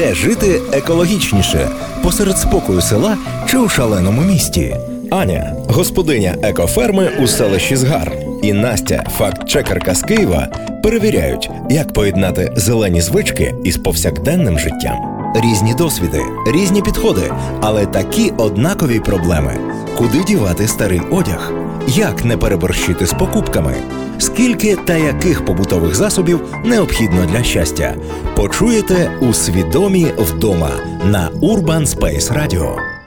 Де жити екологічніше посеред спокою села чи у шаленому місті? Аня, господиня екоферми у селищі Згар, і Настя, факт-чекерка з Києва, перевіряють, як поєднати зелені звички із повсякденним життям. Різні досвіди, різні підходи, але такі однакові проблеми: куди дівати старий одяг, як не переборщити з покупками, скільки та яких побутових засобів необхідно для щастя. Почуєте у свідомі вдома на Urban Space Radio.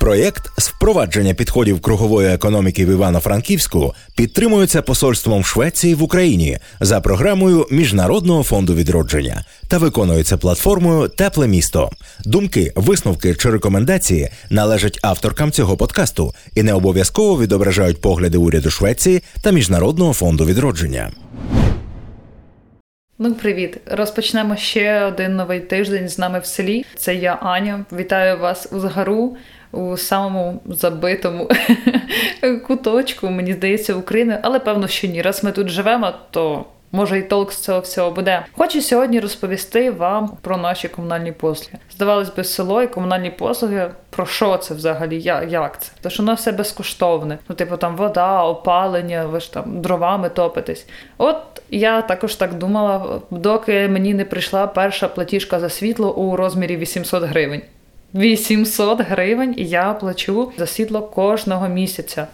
Проєкт з впровадження підходів кругової економіки в Івано-Франківську підтримується посольством Швеції в Україні за програмою Міжнародного фонду відродження та виконується платформою Тепле місто. Думки, висновки чи рекомендації належать авторкам цього подкасту і не обов'язково відображають погляди уряду Швеції та Міжнародного фонду відродження. Ну, привіт! Розпочнемо ще один новий тиждень з нами в селі. Це я Аня. Вітаю вас у Згару у самому забитому куточку, мені здається, України, але певно, що ні. Раз ми тут живемо, то. Може, і толк з цього всього буде. Хочу сьогодні розповісти вам про наші комунальні послуги. Здавалось би, село і комунальні послуги. Про що це взагалі? Я Як це? Тому що воно все безкоштовне. Ну, типу, там вода, опалення, ви ж там дровами топитесь. От я також так думала, доки мені не прийшла перша платіжка за світло у розмірі 800 гривень. 800 гривень я плачу за світло кожного місяця.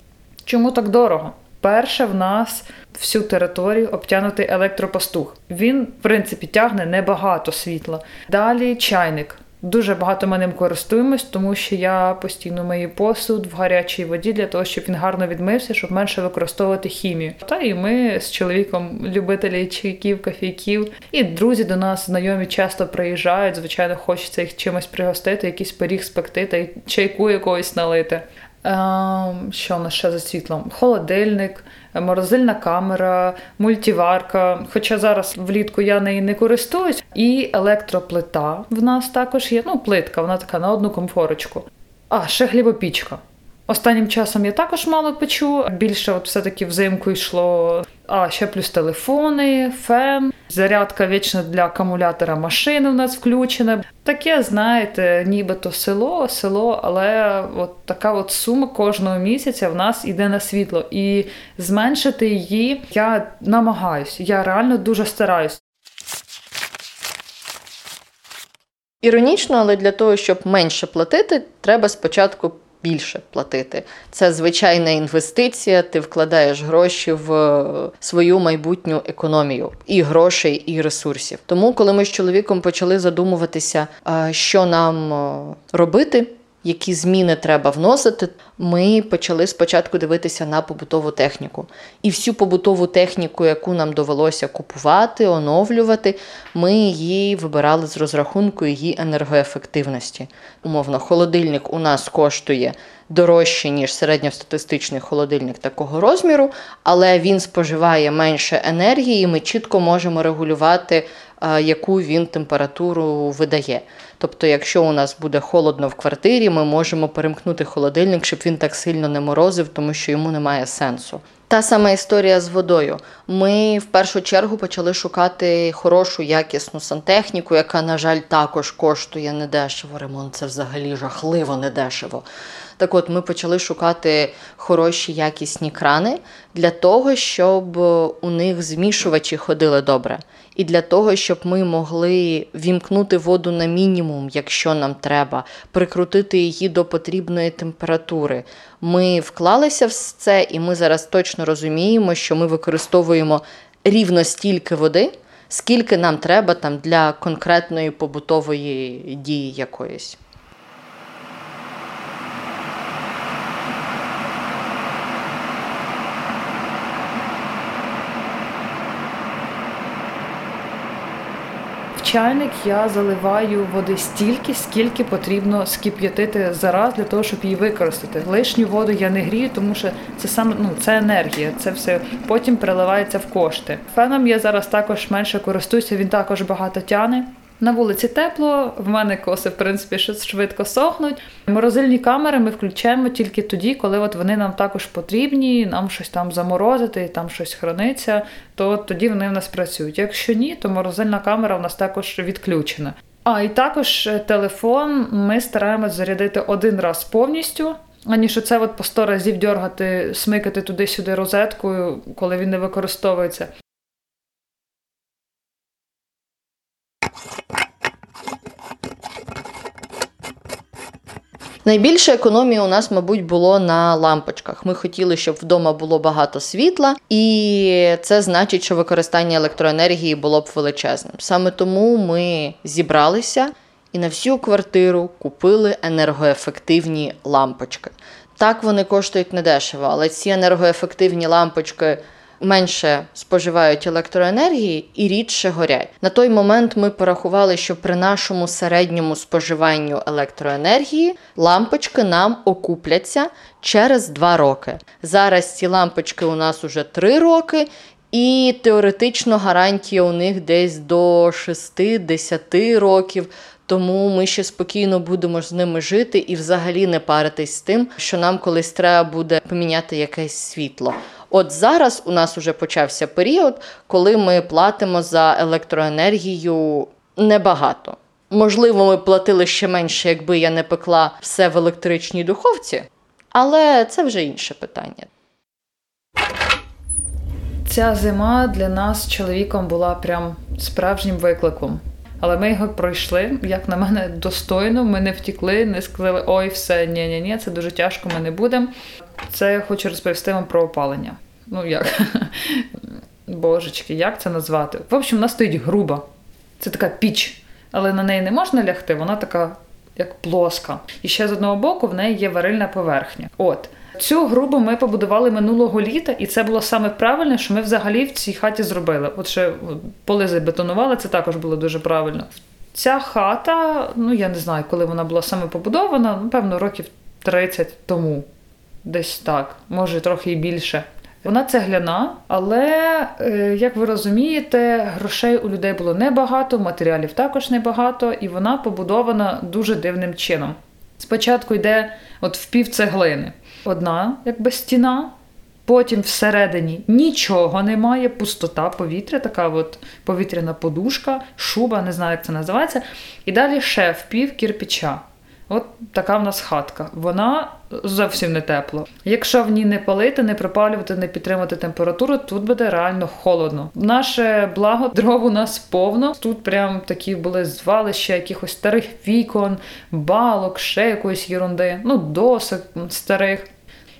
Чому так дорого? Перше, в нас всю територію обтягнутий електропастух. Він, в принципі, тягне небагато світла. Далі чайник. Дуже багато ми ним користуємось, тому що я постійно мию посуд в гарячій воді для того, щоб він гарно відмився, щоб менше використовувати хімію. Та і ми з чоловіком, любителі чайків, кофійків, і друзі до нас знайомі часто приїжджають. Звичайно, хочеться їх чимось пригостити, якийсь пиріг спекти та й чайку якогось налити. Ем, що у нас ще за світлом? Холодильник, морозильна камера, мультиварка. Хоча зараз влітку я нею не користуюсь. І електроплита в нас також є. Ну, плитка, вона така на одну комфорочку. А, ще хлібопічка. Останнім часом я також мало печу. Більше от все-таки взимку йшло. А ще плюс телефони, фен, зарядка вічно для акумулятора машини у нас включена. Таке, знаєте, нібито село, село, але от така от сума кожного місяця в нас іде на світло. І зменшити її я намагаюсь. Я реально дуже стараюсь. Іронічно, але для того, щоб менше платити, треба спочатку більше платити. Це звичайна інвестиція. Ти вкладаєш гроші в е, свою майбутню економію і грошей, і ресурсів. Тому, коли ми з чоловіком почали задумуватися, що нам е, робити які зміни треба вносити, ми почали спочатку дивитися на побутову техніку. І всю побутову техніку, яку нам довелося купувати, оновлювати, ми її вибирали з розрахунку її енергоефективності. Умовно, холодильник у нас коштує. Дорожче, ніж середньостатистичний холодильник такого розміру, але він споживає менше енергії, і ми чітко можемо регулювати, яку він температуру видає. Тобто, якщо у нас буде холодно в квартирі, ми можемо перемкнути холодильник, щоб він так сильно не морозив, тому що йому немає сенсу. Та сама історія з водою. Ми в першу чергу почали шукати хорошу якісну сантехніку, яка, на жаль, також коштує недешево. Ремонт це взагалі жахливо недешево. Так от ми почали шукати хороші якісні крани для того, щоб у них змішувачі ходили добре. І для того, щоб ми могли вімкнути воду на мінімум, якщо нам треба, прикрутити її до потрібної температури. Ми вклалися в це, і ми зараз точно розуміємо, що ми використовуємо рівно стільки води, скільки нам треба там для конкретної побутової дії якоїсь. Чайник я заливаю води стільки, скільки потрібно скип'ятити зараз для того, щоб її використати. Лишню воду я не грію, тому що це саме ну це енергія. Це все потім переливається в кошти. Феном я зараз також менше користуюся. Він також багато тяне. На вулиці тепло, в мене коси, в принципі, швидко сохнуть. Морозильні камери ми включаємо тільки тоді, коли от вони нам також потрібні, нам щось там заморозити, там щось храниться, то тоді вони в нас працюють. Якщо ні, то морозильна камера в нас також відключена. А і також е, телефон ми стараємось зарядити один раз повністю. Аніж це от по 100 разів дергати, смикати туди-сюди розеткою, коли він не використовується. Найбільше економії у нас, мабуть, було на лампочках. Ми хотіли, щоб вдома було багато світла, і це значить, що використання електроенергії було б величезним. Саме тому ми зібралися і на всю квартиру купили енергоефективні лампочки. Так вони коштують недешево, але ці енергоефективні лампочки менше споживають електроенергії і рідше горять. На той момент ми порахували, що при нашому середньому споживанню електроенергії лампочки нам окупляться через 2 роки. Зараз ці лампочки у нас уже 3 роки. І теоретично гарантія у них десь до 6-10 років. Тому ми ще спокійно будемо з ними жити і взагалі не паритись з тим, що нам колись треба буде поміняти якесь світло. От зараз у нас вже почався період, коли ми платимо за електроенергію небагато. Можливо, ми платили ще менше, якби я не пекла все в електричній духовці, але це вже інше питання. Ця зима для нас чоловіком була прям справжнім викликом. Але ми його пройшли, як на мене, достойно. Ми не втікли, не сказали ой, все, ні ні ні це дуже тяжко, ми не будемо. Це я хочу розповісти вам про опалення. Ну як? Божечки, як це назвати? В общем, вона стоїть груба. Це така піч, але на неї не можна лягти, вона така, як плоска. І ще з одного боку в неї є варильна поверхня. От. Цю грубу ми побудували минулого літа, і це було саме правильне, що ми взагалі в цій хаті зробили. От ще поли забетонували, це також було дуже правильно. Ця хата, ну я не знаю, коли вона була саме побудована, напевно, років 30 тому. Десь так, може трохи і більше. Вона цегляна, але, е, як ви розумієте, грошей у людей було небагато, матеріалів також небагато, і вона побудована дуже дивним чином. Спочатку йде от в пів цеглини. Одна, якби стіна, потім всередині нічого немає, пустота повітря, така от повітряна подушка, шуба, не знаю, як це називається. І далі ще в пів кірпіча. От така в нас хатка. Вона зовсім не тепло. Якщо в ній не палити, не пропалювати, не підтримати температуру, тут буде реально холодно. Наше благо дров у нас повно. Тут прям такі були звалища якихось старих вікон, балок, ще якоїсь єрунди, ну досок старих.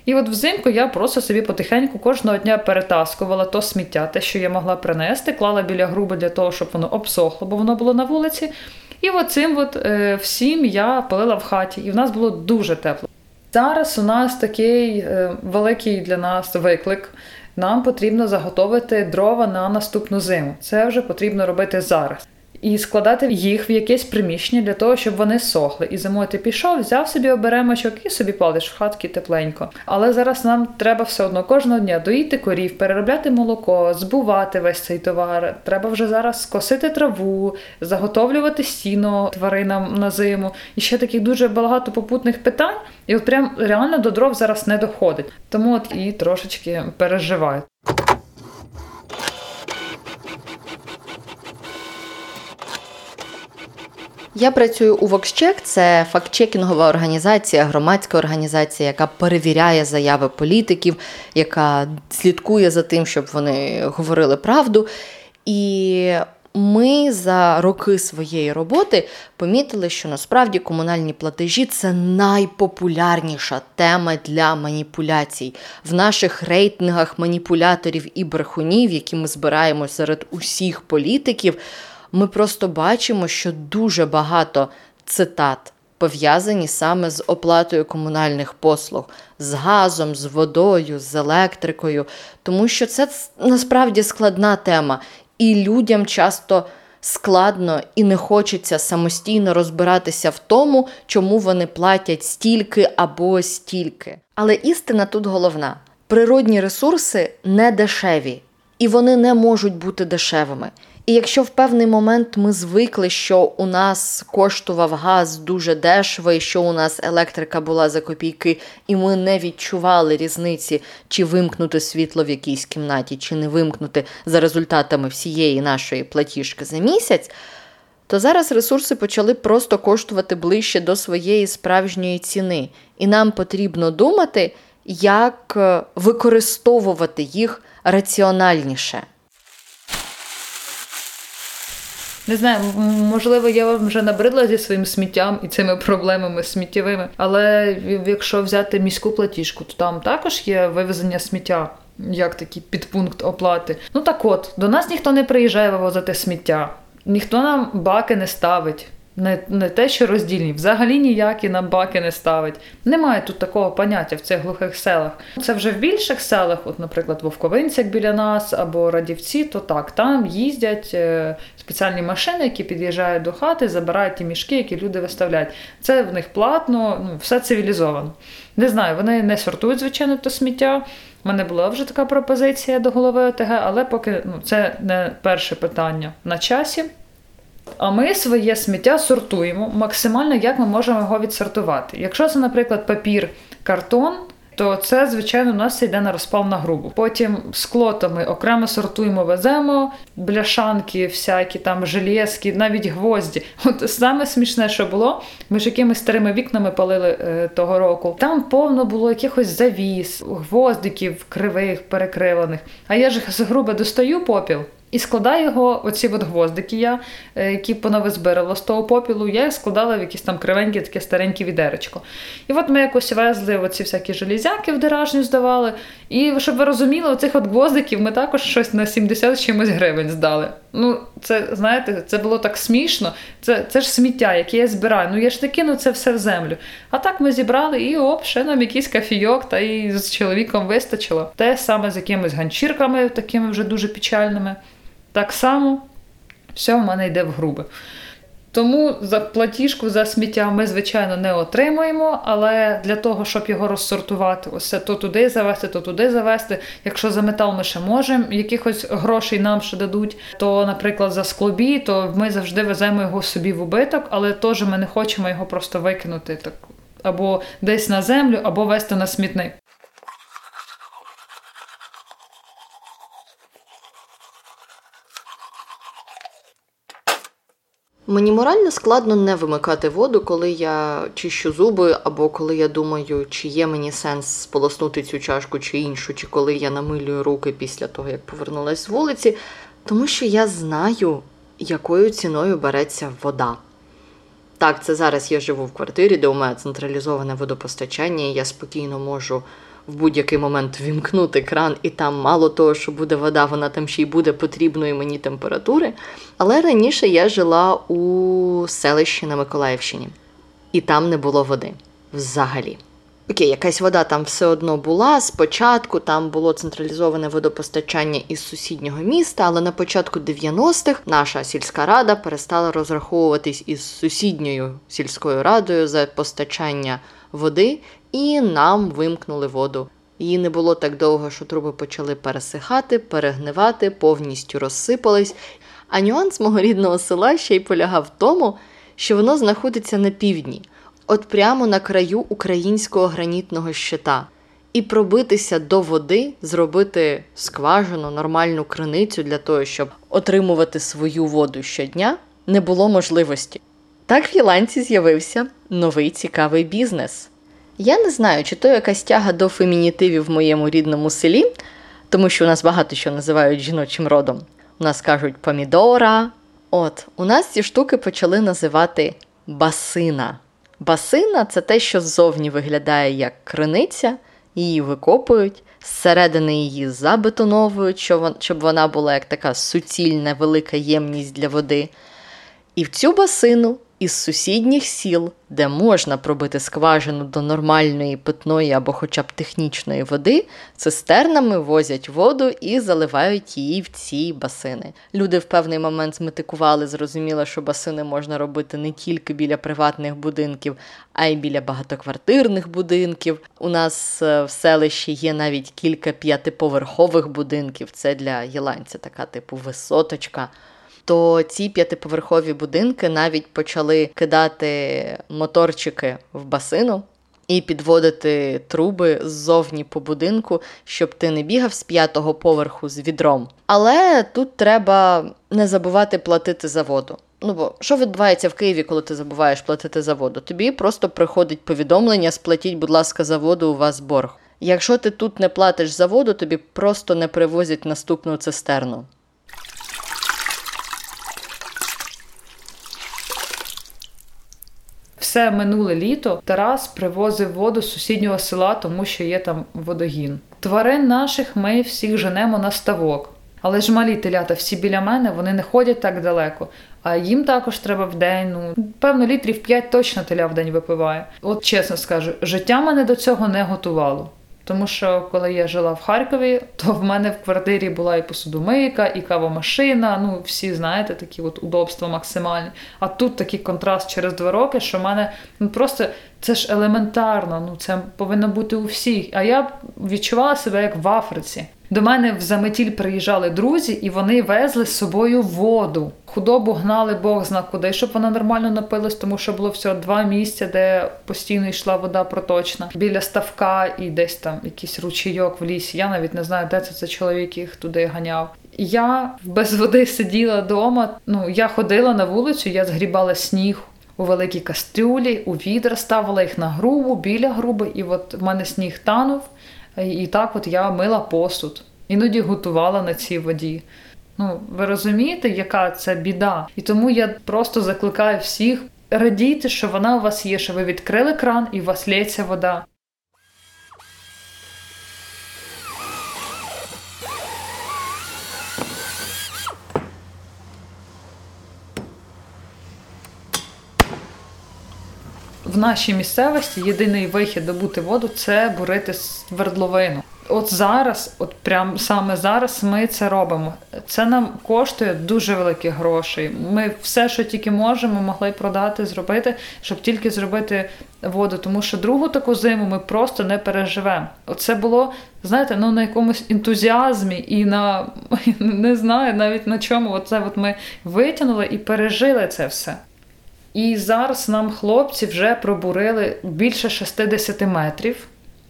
І от взимку я просто собі потихеньку кожного дня перетаскувала то сміття, те, що я могла принести, клала біля груби для того, щоб воно обсохло, бо воно було на вулиці. І оцим от, е, всім я палила в хаті, і в нас було дуже тепло. Зараз у нас такий е, великий для нас виклик. Нам потрібно заготовити дрова на наступну зиму. Це вже потрібно робити зараз і складати їх в якесь приміщення для того, щоб вони сохли. І зимою ти пішов, взяв собі оберемочок і собі палиш в хатки тепленько. Але зараз нам треба все одно кожного дня доїти корів, переробляти молоко, збувати весь цей товар. Треба вже зараз скосити траву, заготовлювати сіно тваринам на зиму. І ще таких дуже багато попутних питань. І от прям реально до дров зараз не доходить. Тому от і трошечки переживаю. Я працюю у VoxCheck, це фактчекінгова організація, громадська організація, яка перевіряє заяви політиків, яка слідкує за тим, щоб вони говорили правду. І ми за роки своєї роботи помітили, що насправді комунальні платежі це найпопулярніша тема для маніпуляцій в наших рейтингах маніпуляторів і брехунів, які ми збираємо серед усіх політиків ми просто бачимо, що дуже багато цитат пов'язані саме з оплатою комунальних послуг, з газом, з водою, з електрикою, тому що це насправді складна тема, і людям часто. Складно і не хочеться самостійно розбиратися в тому, чому вони платять стільки або стільки. Але істина тут головна: природні ресурси не дешеві, і вони не можуть бути дешевими. І якщо в певний момент ми звикли, що у нас коштував газ дуже дешево, і що у нас електрика була за копійки, і ми не відчували різниці, чи вимкнути світло в якійсь кімнаті, чи не вимкнути за результатами всієї нашої платіжки за місяць, то зараз ресурси почали просто коштувати ближче до своєї справжньої ціни, і нам потрібно думати, як е, використовувати їх раціональніше. Не знаю, можливо, я вам вже набридла зі своїм сміттям і цими проблемами сміттєвими. Але якщо взяти міську платіжку, то там також є вивезення сміття. Як такий підпункт оплати. Ну так от, до нас ніхто не приїжджає вивозити сміття, ніхто нам баки не ставить. Не не те, що роздільні, взагалі ніякі нам баки не ставить. Немає тут такого поняття в цих глухих селах. Це вже в більших селах, от, наприклад, Вовковинцях біля нас або Радівці, то так, там їздять е, спеціальні машини, які під'їжджають до хати, забирають ті мішки, які люди виставляють. Це в них платно, ну, все цивілізовано. Не знаю, вони не сортують, звичайно, то сміття. У мене була вже така пропозиція до голови ОТГ, але поки ну, це не перше питання на часі. А ми своє сміття сортуємо максимально, як ми можемо його відсортувати. Якщо це, наприклад, папір, картон, то це, звичайно, у нас йде на розпал на грубу. Потім скло то ми окремо сортуємо, веземо, бляшанки, всякі там железки, навіть гвозді. От саме смішне, що було, ми ж якимись старими вікнами палили е, того року. Там повно було якихось завіс, гвоздиків кривих, перекривлених. А я ж з груби достаю попіл. І складаю його, оці от гвоздики, я, е, які понавизбирала з того попілу, я їх складала в якісь там кривенькі, таке стареньке відеречко. І от ми якось везли оці всякі желізяки в деражню здавали. І щоб ви розуміли, оцих от гвоздиків ми також щось на 70 чимось гривень здали. Ну, це, знаєте, це було так смішно. Це це ж сміття, яке я збираю. Ну я ж не кину це все в землю. А так ми зібрали і оп, ще нам якийсь кафійок, та і з чоловіком вистачило. Те саме з якимись ганчірками, такими вже дуже печальними. Так само все в мене йде в груби. Тому за платіжку за сміття ми, звичайно, не отримуємо, але для того, щоб його розсортувати, ось це то туди завести, то туди завести. Якщо за метал ми ще можемо, якихось грошей нам ще дадуть, то, наприклад, за склобі, то ми завжди веземо його собі в убиток, але теж ми не хочемо його просто викинути так або десь на землю, або вести на смітник. Мені морально складно не вимикати воду, коли я чищу зуби, або коли я думаю, чи є мені сенс сполоснути цю чашку чи іншу, чи коли я намилюю руки після того, як повернулася з вулиці, тому що я знаю, якою ціною береться вода. Так, це зараз я живу в квартирі, де у мене централізоване водопостачання, і я спокійно можу в будь-який момент вімкнути кран, і там мало того, що буде вода, вона там ще й буде потрібної мені температури. Але раніше я жила у селищі на Миколаївщині, і там не було води взагалі. Окей, якась вода там все одно була. Спочатку там було централізоване водопостачання із сусіднього міста, але на початку 90-х наша сільська рада перестала розраховуватись із сусідньою сільською радою за постачання води, і нам вимкнули воду. Її не було так довго, що труби почали пересихати, перегнивати, повністю розсипались. А нюанс мого рідного села ще й полягав в тому, що воно знаходиться на півдні, от прямо на краю українського гранітного щита. І пробитися до води, зробити скважину, нормальну криницю для того, щоб отримувати свою воду щодня, не було можливості. Так в Єланці з'явився новий цікавий бізнес. Я не знаю, чи то якась тяга до фемінітивів в моєму рідному селі, тому що у нас багато що називають жіночим родом. У нас кажуть помідора. От, у нас ці штуки почали називати басина. Басина це те, що ззовні виглядає як криниця, її викопують, зсередини її забетоновують, щоб вона була як така суцільна велика ємність для води. І в цю басину із сусідніх сіл, де можна пробити скважину до нормальної питної або хоча б технічної води, цистернами возять воду і заливають її в ці басини. Люди в певний момент зметикували, зрозуміли, що басини можна робити не тільки біля приватних будинків, а й біля багатоквартирних будинків. У нас е, в селищі є навіть кілька п'ятиповерхових будинків. Це для Єланця така типу висоточка то ці п'ятиповерхові будинки навіть почали кидати моторчики в басину. І підводити труби ззовні по будинку, щоб ти не бігав з п'ятого поверху з відром. Але тут треба не забувати платити за воду. Ну бо що відбувається в Києві, коли ти забуваєш платити за воду? Тобі просто приходить повідомлення: сплатіть, будь ласка, за воду, у вас борг. Якщо ти тут не платиш за воду, тобі просто не привозять наступну цистерну. Все минуле літо Тарас привозив воду з сусіднього села, тому що є там водогін. Тварин наших ми всіх женемо на ставок. Але ж малі телята всі біля мене, вони не ходять так далеко. А їм також треба в день. Ну певно, літрів 5 точно теля в день випиває. От чесно скажу, життя мене до цього не готувало. Тому що коли я жила в Харкові, то в мене в квартирі була і посудомийка, і кавомашина. Ну, всі знаєте, такі от удобства максимальні. А тут такий контраст через два роки, що в мене ну просто це ж елементарно. Ну це повинно бути у всіх. А я відчувала себе як в Африці. До мене в заметіль приїжджали друзі, і вони везли з собою воду. Худобу гнали Бог зна куди, щоб вона нормально напилась, тому що було всього два місця, де постійно йшла вода проточна. Біля ставка і десь там якийсь ручейок в лісі. Я навіть не знаю, де це це чоловік їх туди ганяв. Я без води сиділа вдома. Ну я ходила на вулицю, я згрібала сніг. У великій кастрюлі, у відра ставила їх на грубу, біля груби, і от в мене сніг танув. І так от я мила посуд, іноді готувала на цій воді. Ну, ви розумієте, яка це біда? І тому я просто закликаю всіх радійте, що вона у вас є, що ви відкрили кран і у вас лється вода. Нашій місцевості єдиний вихід добути воду це бурити свердловину. От зараз, от прям саме зараз, ми це робимо. Це нам коштує дуже великі гроші. Ми все, що тільки можемо, могли продати, зробити, щоб тільки зробити воду. Тому що другу таку зиму ми просто не переживемо. Оце було, знаєте, ну на якомусь ентузіазмі і на не знаю навіть на чому. Оце от ми витягнули і пережили це все. І зараз нам хлопці вже пробурили більше 60 метрів.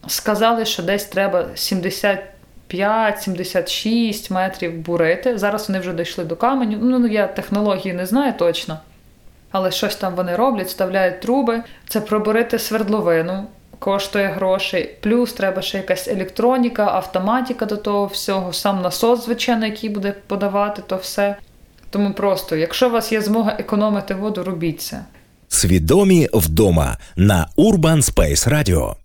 Сказали, що десь треба 75-76 метрів бурити. Зараз вони вже дійшли до каменю. Ну, ну, я технології не знаю точно. Але щось там вони роблять, вставляють труби. Це пробурити свердловину, коштує грошей. Плюс треба ще якась електроніка, автоматика до того всього, сам насос, звичайно, який буде подавати то все. Тому просто, якщо у вас є змога економити воду, робіть це. Свідомі вдома на Urban Space Radio.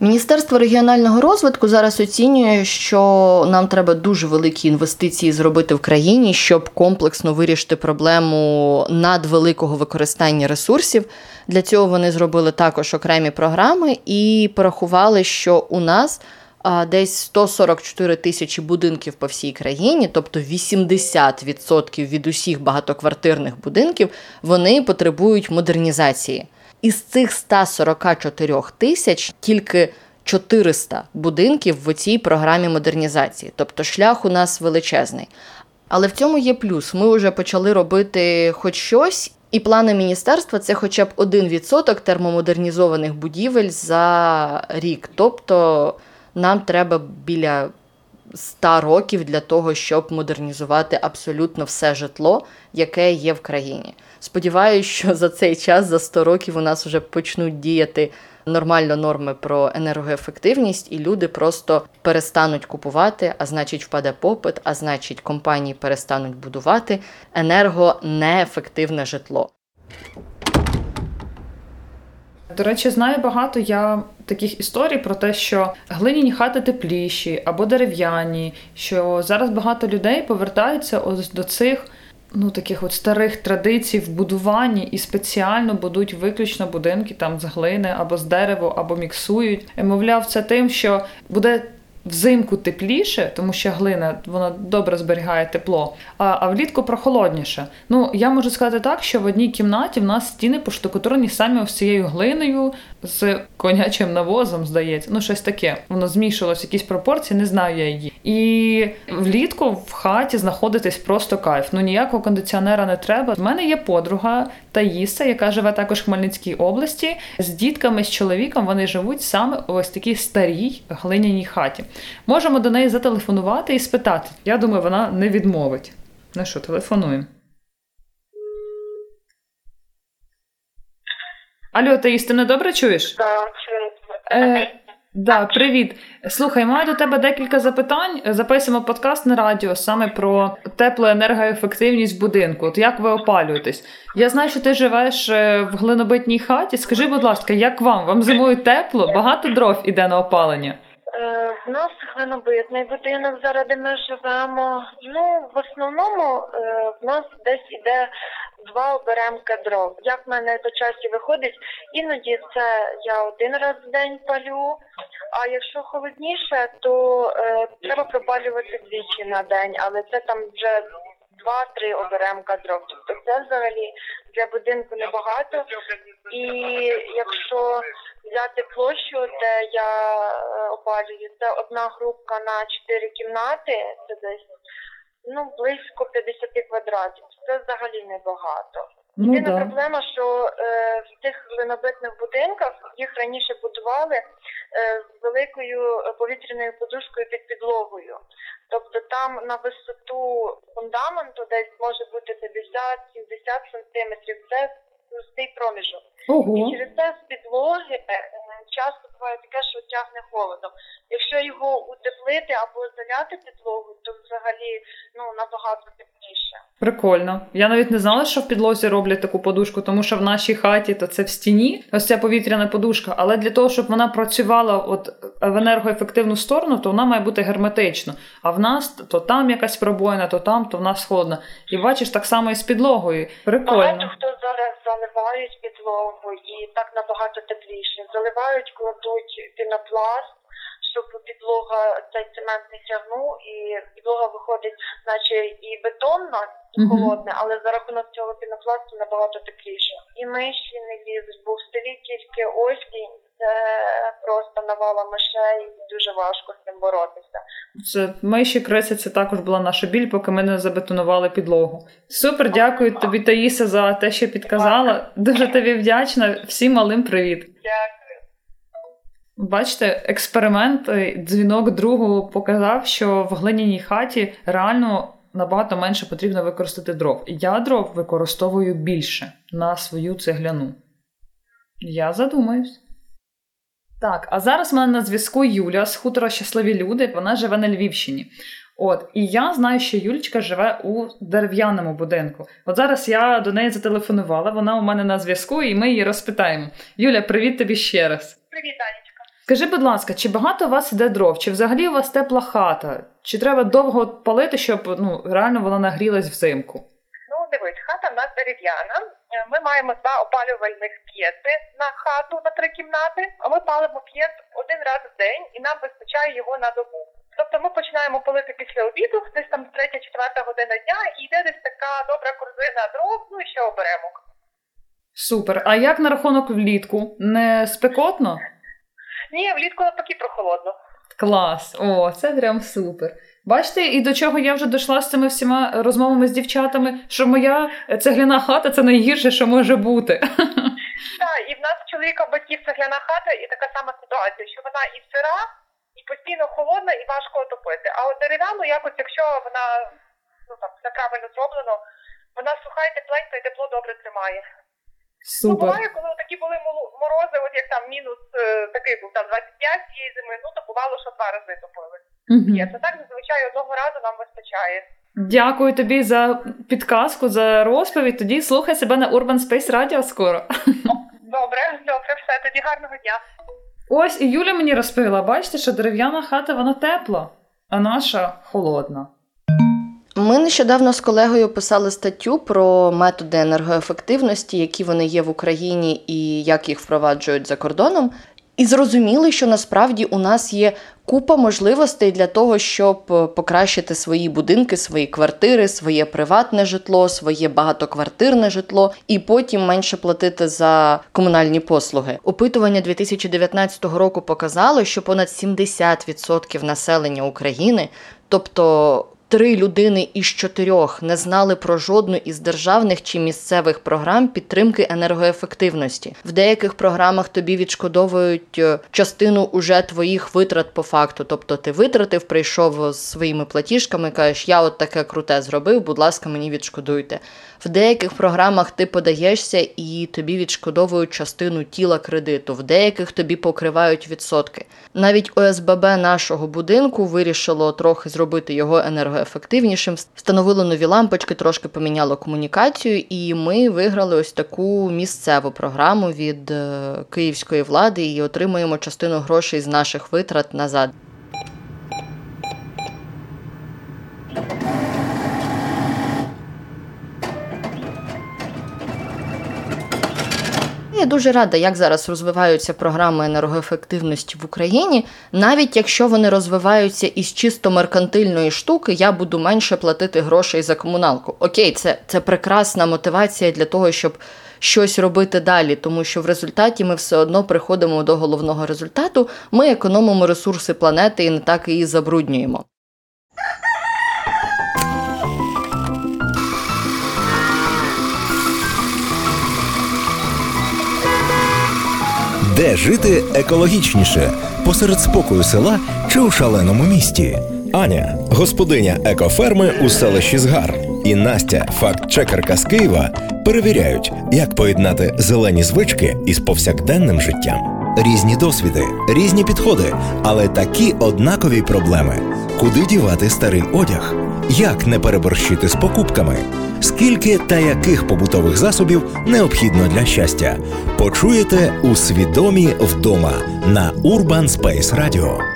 Міністерство регіонального розвитку зараз оцінює, що нам треба дуже великі інвестиції зробити в країні, щоб комплексно вирішити проблему надвеликого використання ресурсів. Для цього вони зробили також окремі програми і порахували, що у нас десь 144 тисячі будинків по всій країні, тобто 80% від усіх багатоквартирних будинків, вони потребують модернізації. Із цих 144 тисяч тільки 400 будинків в цій програмі модернізації, тобто шлях у нас величезний. Але в цьому є плюс. Ми вже почали робити хоч щось, і плани міністерства це хоча б 1% термомодернізованих будівель за рік. Тобто нам треба біля 100 років для того, щоб модернізувати абсолютно все житло, яке є в країні. Сподіваюсь, що за цей час, за 100 років, у нас вже почнуть діяти нормально норми про енергоефективність, і люди просто перестануть купувати, а значить, впаде попит, а значить, компанії перестануть будувати енергонеефективне житло. До речі, знаю багато я таких історій про те, що глиняні хати тепліші або дерев'яні, що зараз багато людей повертаються ось до цих. Ну, таких от старих традицій в будуванні і спеціально будують виключно будинки там з глини або з дерева, або міксують. Мовляв, це тим, що буде взимку тепліше, тому що глина вона добре зберігає тепло, а а влітку прохолодніше. Ну я можу сказати так, що в одній кімнаті в нас стіни поштукатурені самі ось цією глиною з конячим навозом, здається. Ну, щось таке. Воно змішувалося в якісь пропорції, не знаю я її. І влітку в хаті знаходитись просто кайф. Ну ніякого кондиціонера не треба. У мене є подруга Таїса, яка живе також в Хмельницькій області. З дітками, з чоловіком вони живуть саме у ось такій старій глиняній хаті. Можемо до неї зателефонувати і спитати. Я думаю, вона не відмовить. Ну що, телефонуємо. Алло, ти істинно добре чуєш? Так, чую. Е, да, привіт. Слухай, маю до тебе декілька запитань. Записуємо подкаст на радіо саме про теплу енергоефективність будинку. От як ви опалюєтесь? Я знаю, що ти живеш е, в глинобитній хаті. Скажи, будь ласка, як вам? Вам зимою тепло? Багато дров іде на опалення? Е, в нас глинобитний будинок, зараз де ми живемо. Ну, в основному е, в нас десь іде два оберемка дров. Як в мене по часі виходить, іноді це я один раз в день палю, а якщо холодніше, то е, треба пропалювати двічі на день, але це там вже два-три оберемо кадрок. Тобто це взагалі для будинку небагато. І якщо взяти площу, де я е, опалюю, це одна групка на чотири кімнати, це десь ну близько 50 квадратів. Це взагалі небагато. Ну Єдина да. проблема, що е, в тих глинобитних будинках їх раніше будували е, з великою повітряною подушкою під підлогою. Тобто там на висоту фундаменту десь може бути 50-70 сантиметрів. Це пустий проміжок. Ого. І через це з підлоги е, часто буває таке, що тягне холодом. Якщо його утеплити або заляти підлогу, то взагалі ну набагато тепліше. Прикольно. Я навіть не знала, що в підлозі роблять таку подушку, тому що в нашій хаті то це в стіні, ось ця повітряна подушка. Але для того, щоб вона працювала от в енергоефективну сторону, то вона має бути герметична. А в нас то там якась пробоїна, то там, то в нас холодно. І бачиш, так само і з підлогою. Багато хто зараз заливають підлогу і так набагато тепліше. Заливають, кладуть пінопласт, щоб підлога цей цемент не тягнув, і підлога виходить, наче і бетонна, холодне, але за рахунок цього пінопласту набагато тепліше. І миші не лізуть, бо в селі тільки осінь, це просто навала мишей, і дуже важко з цим боротися. Це миші криси, це також була наша біль, поки ми не забетонували підлогу. Супер, дякую тобі, Таїса, за те, що підказала. Дуже тобі вдячна. Всім малим привіт. Дякую. Бачите, експеримент, е, дзвінок другу показав, що в глиняній хаті реально набагато менше потрібно використати дров. Я дров використовую більше на свою цегляну. Я задумаюсь. Так, а зараз в мене на зв'язку Юля з хутора Щасливі люди. Вона живе на Львівщині. От, і я знаю, що Юлічка живе у дерев'яному будинку. От зараз я до неї зателефонувала, вона у мене на зв'язку, і ми її розпитаємо. Юля, привіт тобі ще раз. Привіт, Анечка. Скажи, будь ласка, чи багато у вас іде дров? Чи взагалі у вас тепла хата? Чи треба довго палити, щоб ну реально вона нагрілась взимку? Ну, дивись, хата в нас дерев'яна. Е, Ми маємо два опалювальних п'єти на хату на три кімнати, а ми палимо п'єт один раз в день і нам вистачає його на добу. Тобто ми починаємо палити після обіду, десь там третя-четверта година дня, і йде десь така добра корзина дров, ну і ще оберемок. Супер. А як на рахунок влітку? Не спекотно? Ні, влітку навпаки прохолодно. Клас! О, це прям супер. Бачите, і до чого я вже дійшла з цими всіма розмовами з дівчатами, що моя цегляна хата це найгірше, що може бути. Так, і в нас чоловіка в батьків цегляна хата, і така сама ситуація, що вона і сира, і постійно холодна, і важко отопити. А от дерев'яну якось, якщо вона ну там все правильно зроблено, вона суха і тепленька, і тепло добре тримає. Ну, буває, коли такі були морози, от як там мінус е, такий був там 25 цієї зими, ну то бувало, що два рази топили. Є, це так зазвичай одного разу нам вистачає. Дякую тобі за підказку, за розповідь. Тоді слухай себе на Urban Space Radio скоро. Добре, добре, все, тоді гарного дня. Ось і Юля мені розповіла, бачите, що дерев'яна хата вона тепла, а наша холодна. Ми нещодавно з колегою писали статтю про методи енергоефективності, які вони є в Україні і як їх впроваджують за кордоном. І зрозуміли, що насправді у нас є купа можливостей для того, щоб е, покращити свої будинки, свої квартири, своє приватне житло, своє багатоквартирне житло, і потім менше платити за комунальні послуги. Опитування 2019 року показало, що понад 70% населення України, тобто Три людини із чотирьох не знали про жодну із державних чи місцевих програм підтримки енергоефективності. В деяких програмах тобі відшкодовують е, частину уже твоїх витрат по факту. Тобто ти витратив, прийшов з своїми платіжками, кажеш, я от таке круте зробив, будь ласка, мені відшкодуйте. В деяких програмах ти подаєшся і тобі відшкодовують частину тіла кредиту, в деяких тобі покривають відсотки. Навіть ОСББ нашого будинку вирішило трохи зробити його енергоефективнішим, встановило нові лампочки, трошки поміняло комунікацію, і ми виграли ось таку місцеву програму від е, київської влади і отримуємо частину грошей з наших витрат назад. Дуже рада, як зараз розвиваються програми енергоефективності в Україні. Навіть якщо вони розвиваються із чисто меркантильної штуки, я буду менше платити грошей за комуналку. Окей, це, це прекрасна мотивація для того, щоб щось робити далі, тому що в результаті ми все одно приходимо до головного результату. Ми економимо ресурси планети і не так її забруднюємо. Де жити екологічніше посеред спокою села чи у шаленому місті? Аня, господиня екоферми у селищі Згар, і Настя, факт-чекерка з Києва, перевіряють, як поєднати зелені звички із повсякденним життям. Різні досвіди, різні підходи, але такі однакові проблеми: куди дівати старий одяг, як не переборщити з покупками, скільки та яких побутових засобів необхідно для щастя. Почуєте у свідомі вдома на Urban Space Radio.